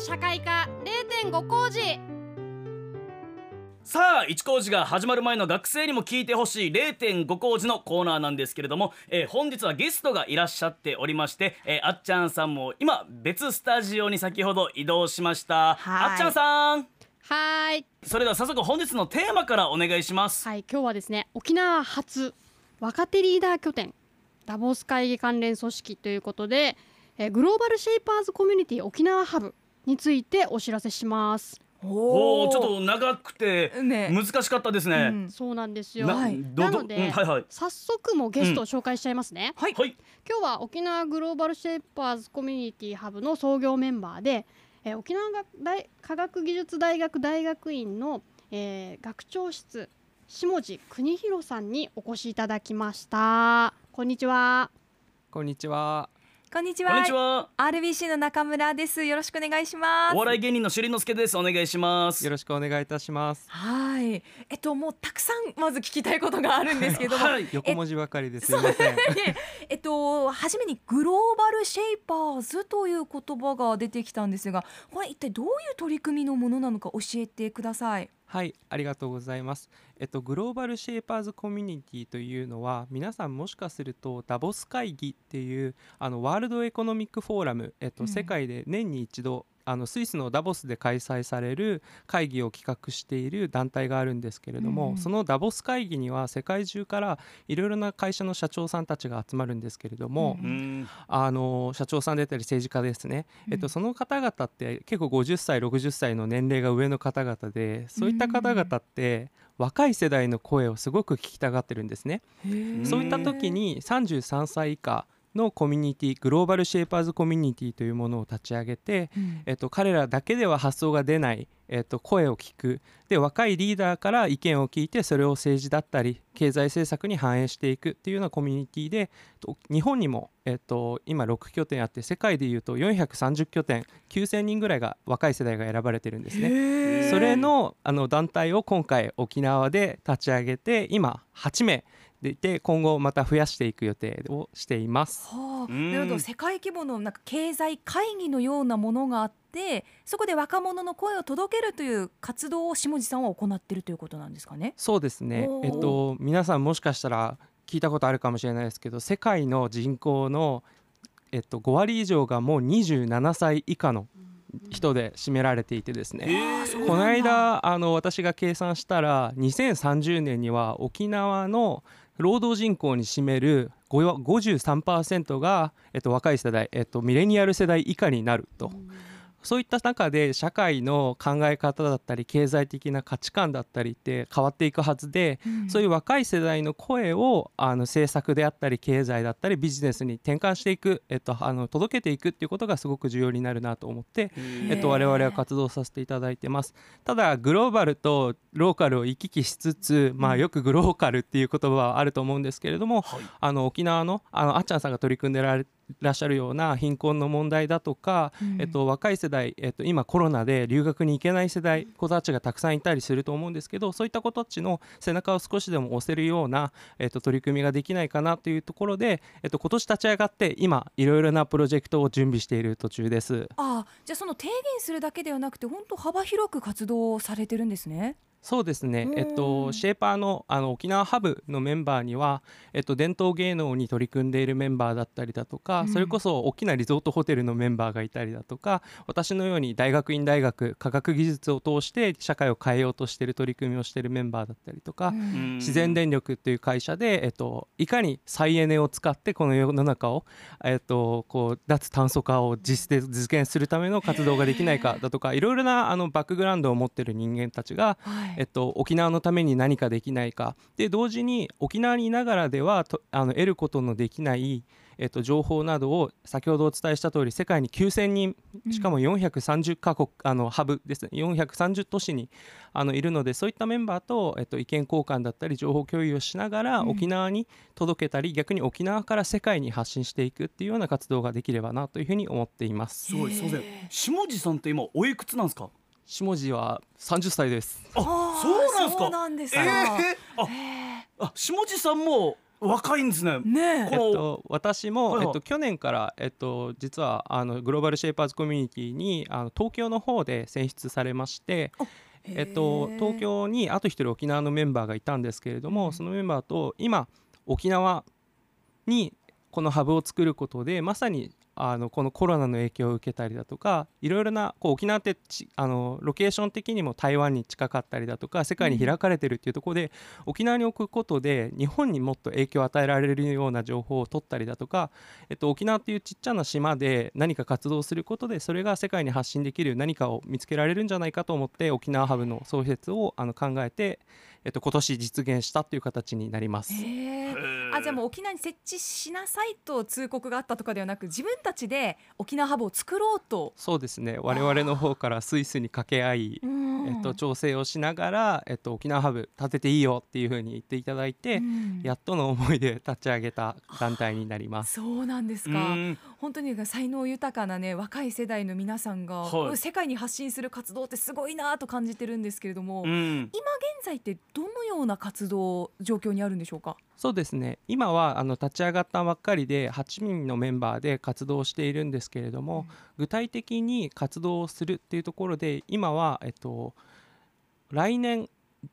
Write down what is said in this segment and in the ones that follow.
社会科0.5工事。さあ一工事が始まる前の学生にも聞いてほしい0.5工事のコーナーなんですけれども、えー本日はゲストがいらっしゃっておりまして、えーあっちゃんさんも今別スタジオに先ほど移動しました。はい。あっちゃんさん。はーい。それでは早速本日のテーマからお願いします。はい今日はですね沖縄初若手リーダー拠点ダボス会議関連組織ということで、えーグローバルシェイパーズコミュニティ沖縄ハブについてお知らせします。おおちょっと長くてね。難しかったですね、うん。そうなんですよ。なな,、はいどどので、うんはいはい。早速もゲストを紹介しちゃいますね、はいはい。今日は沖縄グローバルシェイパーズコミュニティハブの創業メンバーで、えー沖縄学大科学技術大学大学院の、えー学長室下地邦弘さんにお越しいただきました。こんにちは。こんにちは。こんにちは。こんにちは。RBC の中村です。よろしくお願いします。お笑い芸人のしりのすけです。お願いします。よろしくお願いいたします。はい。えっともうたくさんまず聞きたいことがあるんですけども、はい。横文字ばかりですいません。えっと初めに Global Shapers という言葉が出てきたんですがこれ一体どういう取り組みのものなのか教えてくださいはい、ありがとうございます。えっと Global Shapers Community というのは皆さんもしかするとダボス会議っていうあの World Economic Forum えっと、うん世界で年に一度あのスイスのダボスで開催される会議を企画している団体があるんですけれども、うんそのダボス会議には世界中からいろいろな会社の社長さんたちが集まるんですけれども、ううん。あの社長さんであったり政治家ですね、えっと、うんその方々って結構50歳60歳の年齢が上の方々でそういった方々って若い世代の声をすごく聞きたがってるんですね。んそういった時に33歳以下のコミュニティグローバルシェイパーズコミュニティというものを立ち上げて、うん。えっと、彼らだけでは発想が出ない、えっと、声を聞く。で若いリーダーから意見を聞いてそれを政治だったり経済政策に反映していくっていうようなコミュニティでと日本にも、えっと、今6拠点あって世界でいうと430拠点9000人ぐらいが若い世代が選ばれてるんですね。それのあの団体を今回沖縄で立ち上げて今8名でいて今後また増やしていく予定をしています。はあ、うん。なるほど世界規模のなんか経済会議のようなものがあってそこで若者の声を届けるという活動を下地さんは行っているということなんですかね？そうですね。えっと皆さんもしかしたら聞いたことあるかもしれないですけど世界の人口の、えっと、5割以上がもう27歳以下の人で占められていてですね、この間あの私が計算したら2030年には沖縄の労働人口に占める53%が、えっと、若い世代、えっと、ミレニアル世代以下になると。そういった中で社会の考え方だったり経済的な価値観だったりって変わっていくはずで、そういう若い世代の声をあの政策であったり経済だったりビジネスに転換していく、えっと、あの届けていくっていうことがすごく重要になるなと思って、えっと、我々は活動させていただいてます。ただグローバルとローカルを行き来しつつ、まあ、よくグローカルっていう言葉はあると思うんですけれども、はい。あの沖縄のあのあっちゃんさんが取り組んでられらっしゃるような貧困の問題だとか、うん。えっと、若い世代、えっと、今コロナで留学に行けない世代子たちがたくさんいたりすると思うんですけどそういった子たちの背中を少しでも押せるような、えっと、取り組みができないかなというところで、えっと、今年立ち上がって今いろいろなプロジェクトを準備している途中です。ああじゃあその提言するだけではなくて本当幅広く活動されてるんですね。そうですね。う、ん。えっと、シェーパーのあの沖縄ハブのメンバーには、えっと、伝統芸能に取り組んでいるメンバーだったりだとか、うん。それこそ大きなリゾートホテルのメンバーがいたりだとか私のように大学院大学科学技術を通して社会を変えようとしている取り組みをしているメンバーだったりとか、うん。自然電力っていう会社で、えっと、いかに再エネを使ってこの世の中を、えっと、こう脱炭素化を実現するための活動ができないかだとかいろいろなあのバックグラウンドを持っている人間たちがはいえっと、沖縄のために何かできないか。で同時に沖縄にいながらではとあの得ることのできない、えっと、情報などを先ほどお伝えした通り世界に9000人しかも430カ国、あのハブですね。430都市にあのいるのでそういったメンバーと、えっと、意見交換だったり情報共有をしながら、うん。沖縄に届けたり逆に沖縄から世界に発信していくっていうような活動ができればなというふうに思っています。すごいすいません。下地さんって今おいくつなんですか？下地は30歳です。あそうなんですか？そうなんですかえーあへあ下地さんも若いんですね。ねえ。このえっと、私も、はいはい。えっと、去年から、えっと、実はあのグローバルシェイパーズコミュニティにあの東京の方で選出されまして、えっと、東京にあと一人沖縄のメンバーがいたんですけれども、うん。そのメンバーと今沖縄にこのハブを作ることでまさにあのこのコロナの影響を受けたりだとかいろいろなこう沖縄ってちあのロケーション的にも台湾に近かったりだとか世界に開かれてるっていうところで、沖縄に置くことで日本にもっと影響を与えられるような情報を取ったりだとか、えっと、沖縄っていうちっちゃな島で何か活動することでそれが世界に発信できる何かを見つけられるんじゃないかと思って沖縄ハブの創設をあの考えて、えっと、今年実現したという形になります。あじゃあもう沖縄に設置しなさいと通告があったとかではなく自分たちで沖縄ハブを作ろうと、そうですね。我々の方からスイスに掛け合い、えっと、調整をしながら、えっと、沖縄ハブ立てていいよっていうふうに言っていただいて、うん。やっとの思いで立ち上げた団体になります。そうなんですうかん。本当に才能豊かなね若い世代の皆さんが、はい。世界に発信する活動ってすごいなと感じてるんですけれども、うん。今現在ってどのような活動状況にあるんでしょうか？そうですね。今はあの立ち上がったばっかりで8人のメンバーで活動しているんですけれども、具体的に活動をするっていうところで今は、えっと、来年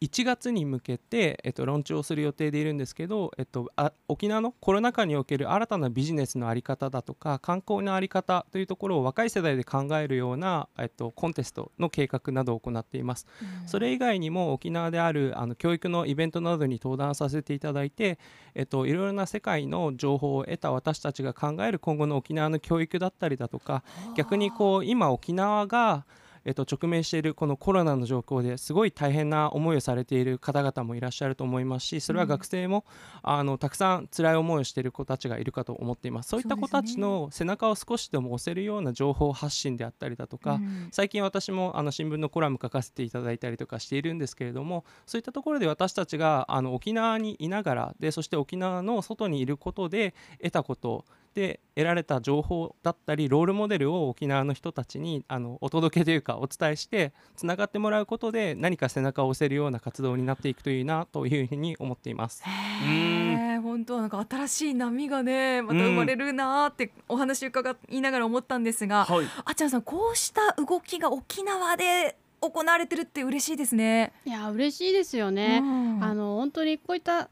1月に向けて、えっと、ローンチをする予定でいるんですけど、えっと、あ沖縄のコロナ禍における新たなビジネスの在り方だとか観光の在り方というところを若い世代で考えるような、えっと、コンテストの計画などを行っています。それ以外にも沖縄であるあの教育のイベントなどに登壇させていただいて、えっと、いろいろな世界の情報を得た私たちが考える今後の沖縄の教育だったりだとか逆にこう今沖縄がえっと、直面しているこのコロナの状況ですごい大変な思いをされている方々もいらっしゃると思いますしそれは学生も、あのたくさん辛い思いをしている子たちがいるかと思っています。そういった子たちの背中を少しでも押せるような情報発信であったりだとか、うん。最近私もあの新聞のコラム書かせていただいたりとかしているんですけれどもそういったところで私たちがあの沖縄にいながらでそして沖縄の外にいることで得たことで得られた情報だったりロールモデルを沖縄の人たちにあのお届けというかお伝えしてつながってもらうことで何か背中を押せるような活動になっていくといいなというふうに思っています。本当なんか新しい波がねまた生まれるなーってお話伺いながら思ったんですが、はいあっちゃんさんこうした動きが沖縄で行われてるって嬉しいですね。いや嬉しいですよね。うんあの本当にこういった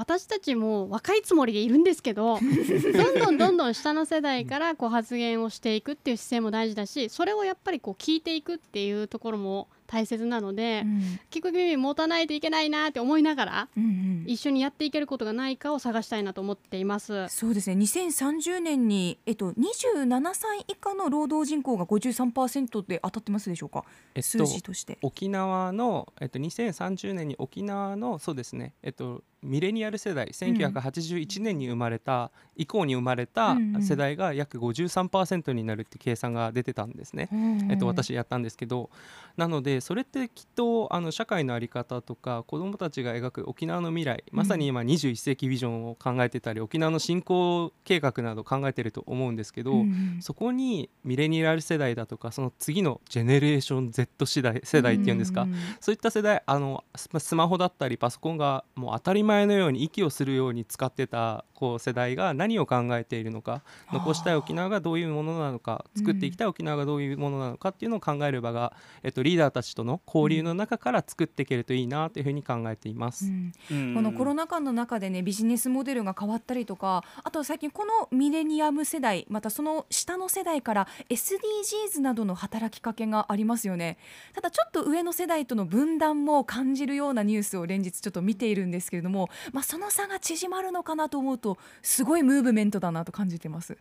私たちも若いつもりでいるんですけどどんどんどんどん下の世代からこう発言をしていくっていう姿勢も大事だしそれをやっぱりこう聞いていくっていうところも大切なので、うん。聞く耳持たないといけないなって思いながらうんうん。一緒にやっていけることがないかを探したいなと思っています。そうですね。2030年に、えっと、27歳以下の労働人口が53%で当たってますでしょうか、えっ数字として。沖縄の、えっと、2030年に沖縄のそうですね、えっと、ミレニアル世代1981年に生まれた、以降に生まれた世代が約53%になるって計算が出てたんですね。えっと、私やったんですけど。なのでそれってきっとあの社会の在り方とか子どもたちが描く沖縄の未来まさに今21世紀ビジョンを考えてたり沖縄の振興計画など考えてると思うんですけど、そこにミレニアル世代だとかその次のジェネレーション Z 世代世代っていうんですか、そういった世代あのススマホだったりパソコンがもう当たり前のように息をするように使ってたこう世代が何を考えているのか残したい沖縄がどういうものなのか作っていきたい沖縄がどういうものなのかっていうのを考える場が、えっと、リーダーたちとの交流の中から作っていけるといいなというふうに考えています。うん。うん。このコロナ禍の中でねビジネスモデルが変わったりとかあとは最近このミレニアム世代またその下の世代から SDGs などの働きかけがありますよね。ただちょっと上の世代との分断も感じるようなニュースを連日ちょっと見ているんですけれども、まあ、その差が縮まるのかなと思うとすごいムーブメントだなと感じてます。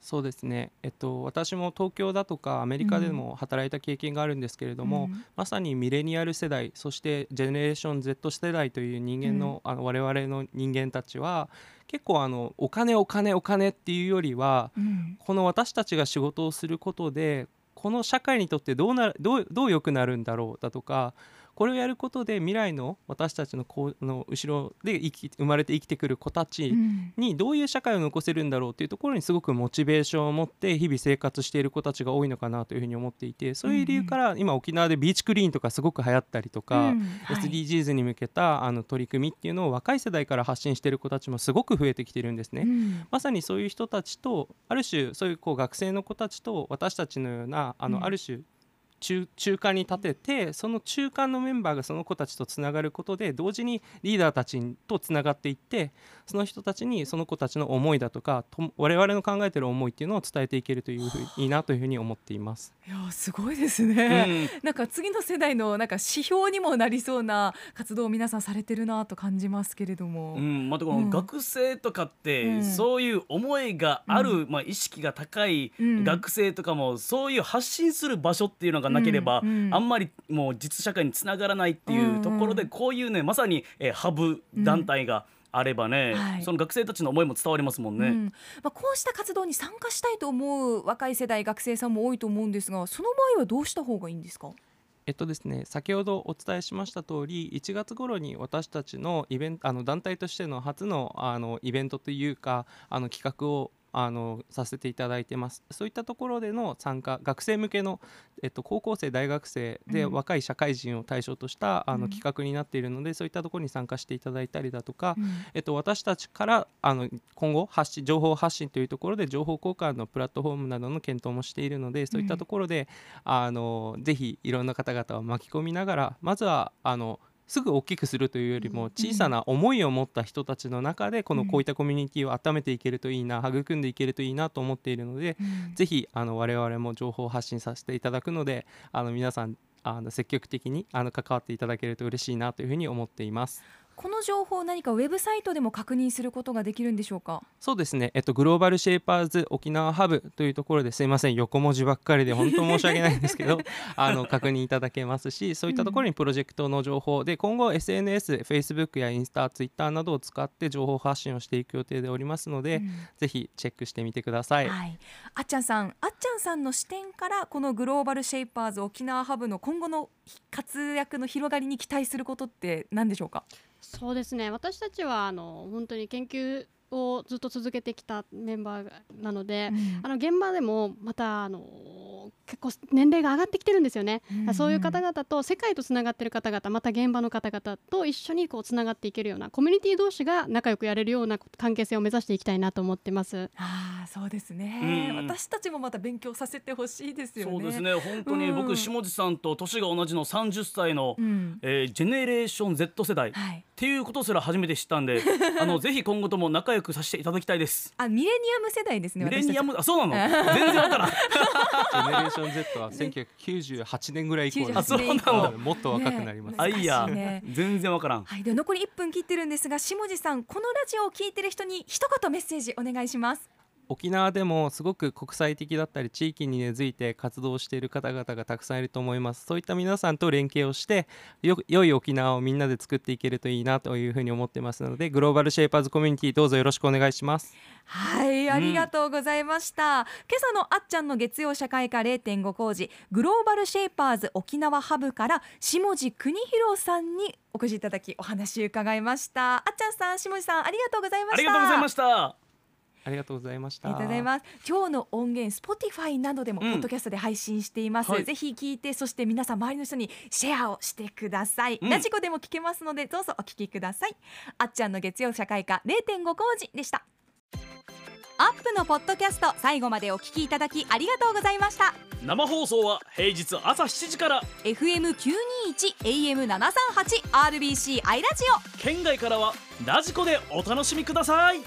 そうですね、えっと、私も東京だとかアメリカでも働いた経験があるんですけれども、うん。まさにミレニアル世代そしてジェネレーション Z 世代という人間の,、あの我々の人間たちは結構あのお金お金お金っていうよりはうん。この私たちが仕事をすることでこの社会にとってどうなどうどう良くなるんだろうだとかこれをやることで未来の私たちのこうの後ろで生き生まれて生きてくる子たちうん。にどういう社会を残せるんだろうっていうところにすごくモチベーションを持って日々生活している子たちが多いのかなというふうに思っていてそういう理由から今沖縄でビーチクリーンとかすごく流行ったりとか、SDGs に向けたあの取り組みっていうのを若い世代から発信している子たちもすごく増えてきてるんですね。うん。まさにそういう人たちとある種そういうこう学生の子たちと私たちのようなあの、うん。ある種中中間に立ててその中間のメンバーがその子たちとつながることで同時にリーダーたちとつながっていってその人たちにその子たちの思いだとかと我々の考えてる思いっていうのを伝えていけるというふういいなというふうに思っています。いやーすごいですうね、ん。なんか次の世代のなんか指標にもなりそうな活動を皆さんされてるなと感じますけれども、うん、またこうん。の学生とかって、うん。そういう思いがある、まあ、意識が高いうん。学生とかも、そういう発信する場所っていうのがなければ、うんうん。あんまりもう実社会につながらないっていうところで、うんうん。こういうねまさに、えーハブ団体があればね、はい。その学生たちの思いも伝わりますもんね。うん。まあ、こうした活動に参加したいと思う若い世代学生さんも多いと思うんですがその場合はどうした方がいいんですか？えっとですね、先ほどお伝えしました通り1月頃に私たちのイベントあの団体としての初のあのイベントというかあの企画をあのさせていただいてます。そういったところでの参加学生向けの、えっと、高校生大学生でうん。若い社会人を対象とした、あうん。の企画になっているのでそういったところに参加していただいたりだとか、うん。えっと、私たちからあの今後発信情報発信というところで情報交換のプラットフォームなどの検討もしているのでそういったところで、あのぜひいろんな方々を巻き込みながらまずはあのすぐ大きくするというよりも小さな思いを持った人たちの中でこのこういったコミュニティを温めていけるといいな育んでいけるといいなと思っているのでうん。ぜひあの我々も情報を発信させていただくのであの皆さんあの積極的にあの関わっていただけると嬉しいなというふうに思っています。この情報を何かウェブサイトでも確認することができるんでしょうか？そうですね、えっと、グローバルシェイパーズ沖縄ハブというところですいません。横文字ばっかりで本当申し訳ないんですけど あの確認いただけますしそういったところにプロジェクトの情報で今後 SNS、Facebook やインスタ、Twitter などを使って情報発信をしていく予定でおりますので、うん。ぜひチェックしてみてください。はい、あっちゃんさん。あっちゃんさんの視点からこのグローバルシェイパーズ沖縄ハブの今後の活躍の広がりに期待することって何でしょうか？そうですね。私たちはあの本当に研究をずっと続けてきたメンバーなので、あの現場でもまたあの結構年齢が上がってきてるんですよね、うん。うんそういう方々と世界とつながってる方々また現場の方々と一緒にこうつながっていけるようなコミュニティ同士が仲良くやれるような関係性を目指していきたいなと思ってます。ああそうですね、うん。私たちもまた勉強させてほしいですよね。そうですね。本当にうん。僕下地さんと年が同じの30歳の、うん。えージェネレーション Z 世代。っはいていうことすら初めて知ったんで あのぜひ今後とも仲良くさせていただきたいです。あミレニアム世代ですねミレニア私ムあそうなの？全然わからん。ジェネレーション Z は 1998年ぐらい以降98あそうなんだ。はいもっと若くなります。ねあいや全然わからん。はい、では残り1分切ってるんですが下地さんこのラジオを聞いてる人に一言メッセージお願いします沖縄でもすごく国際的だったり地域に根付いて活動している方々がたくさんいると思います。そういった皆さんと連携をしてよ良い沖縄をみんなで作っていけるといいなというふうに思ってますのでグローバルシェイパーズコミュニティどうぞよろしくお願いします。はいありがとうございました、今朝のあっちゃんの月曜社会科0.5工事グローバルシェイパーズ沖縄ハブから下地邦弘さんにお越しいただきお話伺いました。あっちゃんさん下地さんありがとうございました。ありがとうございましたありがとうございましたありがとうございます。今日の音源 Spotify などでもうんポッドキャストで配信しています。はいぜひ聞いてそして皆さん周りの人にシェアをしてください。うんラジコでも聞けますのでどうぞお聞きください。あっちゃんの月曜社会科0.5工事でした。アップのポッドキャスト最後までお聞きいただきありがとうございました。生放送は平日朝7時から FM 921 AM 738 RBC アイラジオ。県外からはラジコでお楽しみください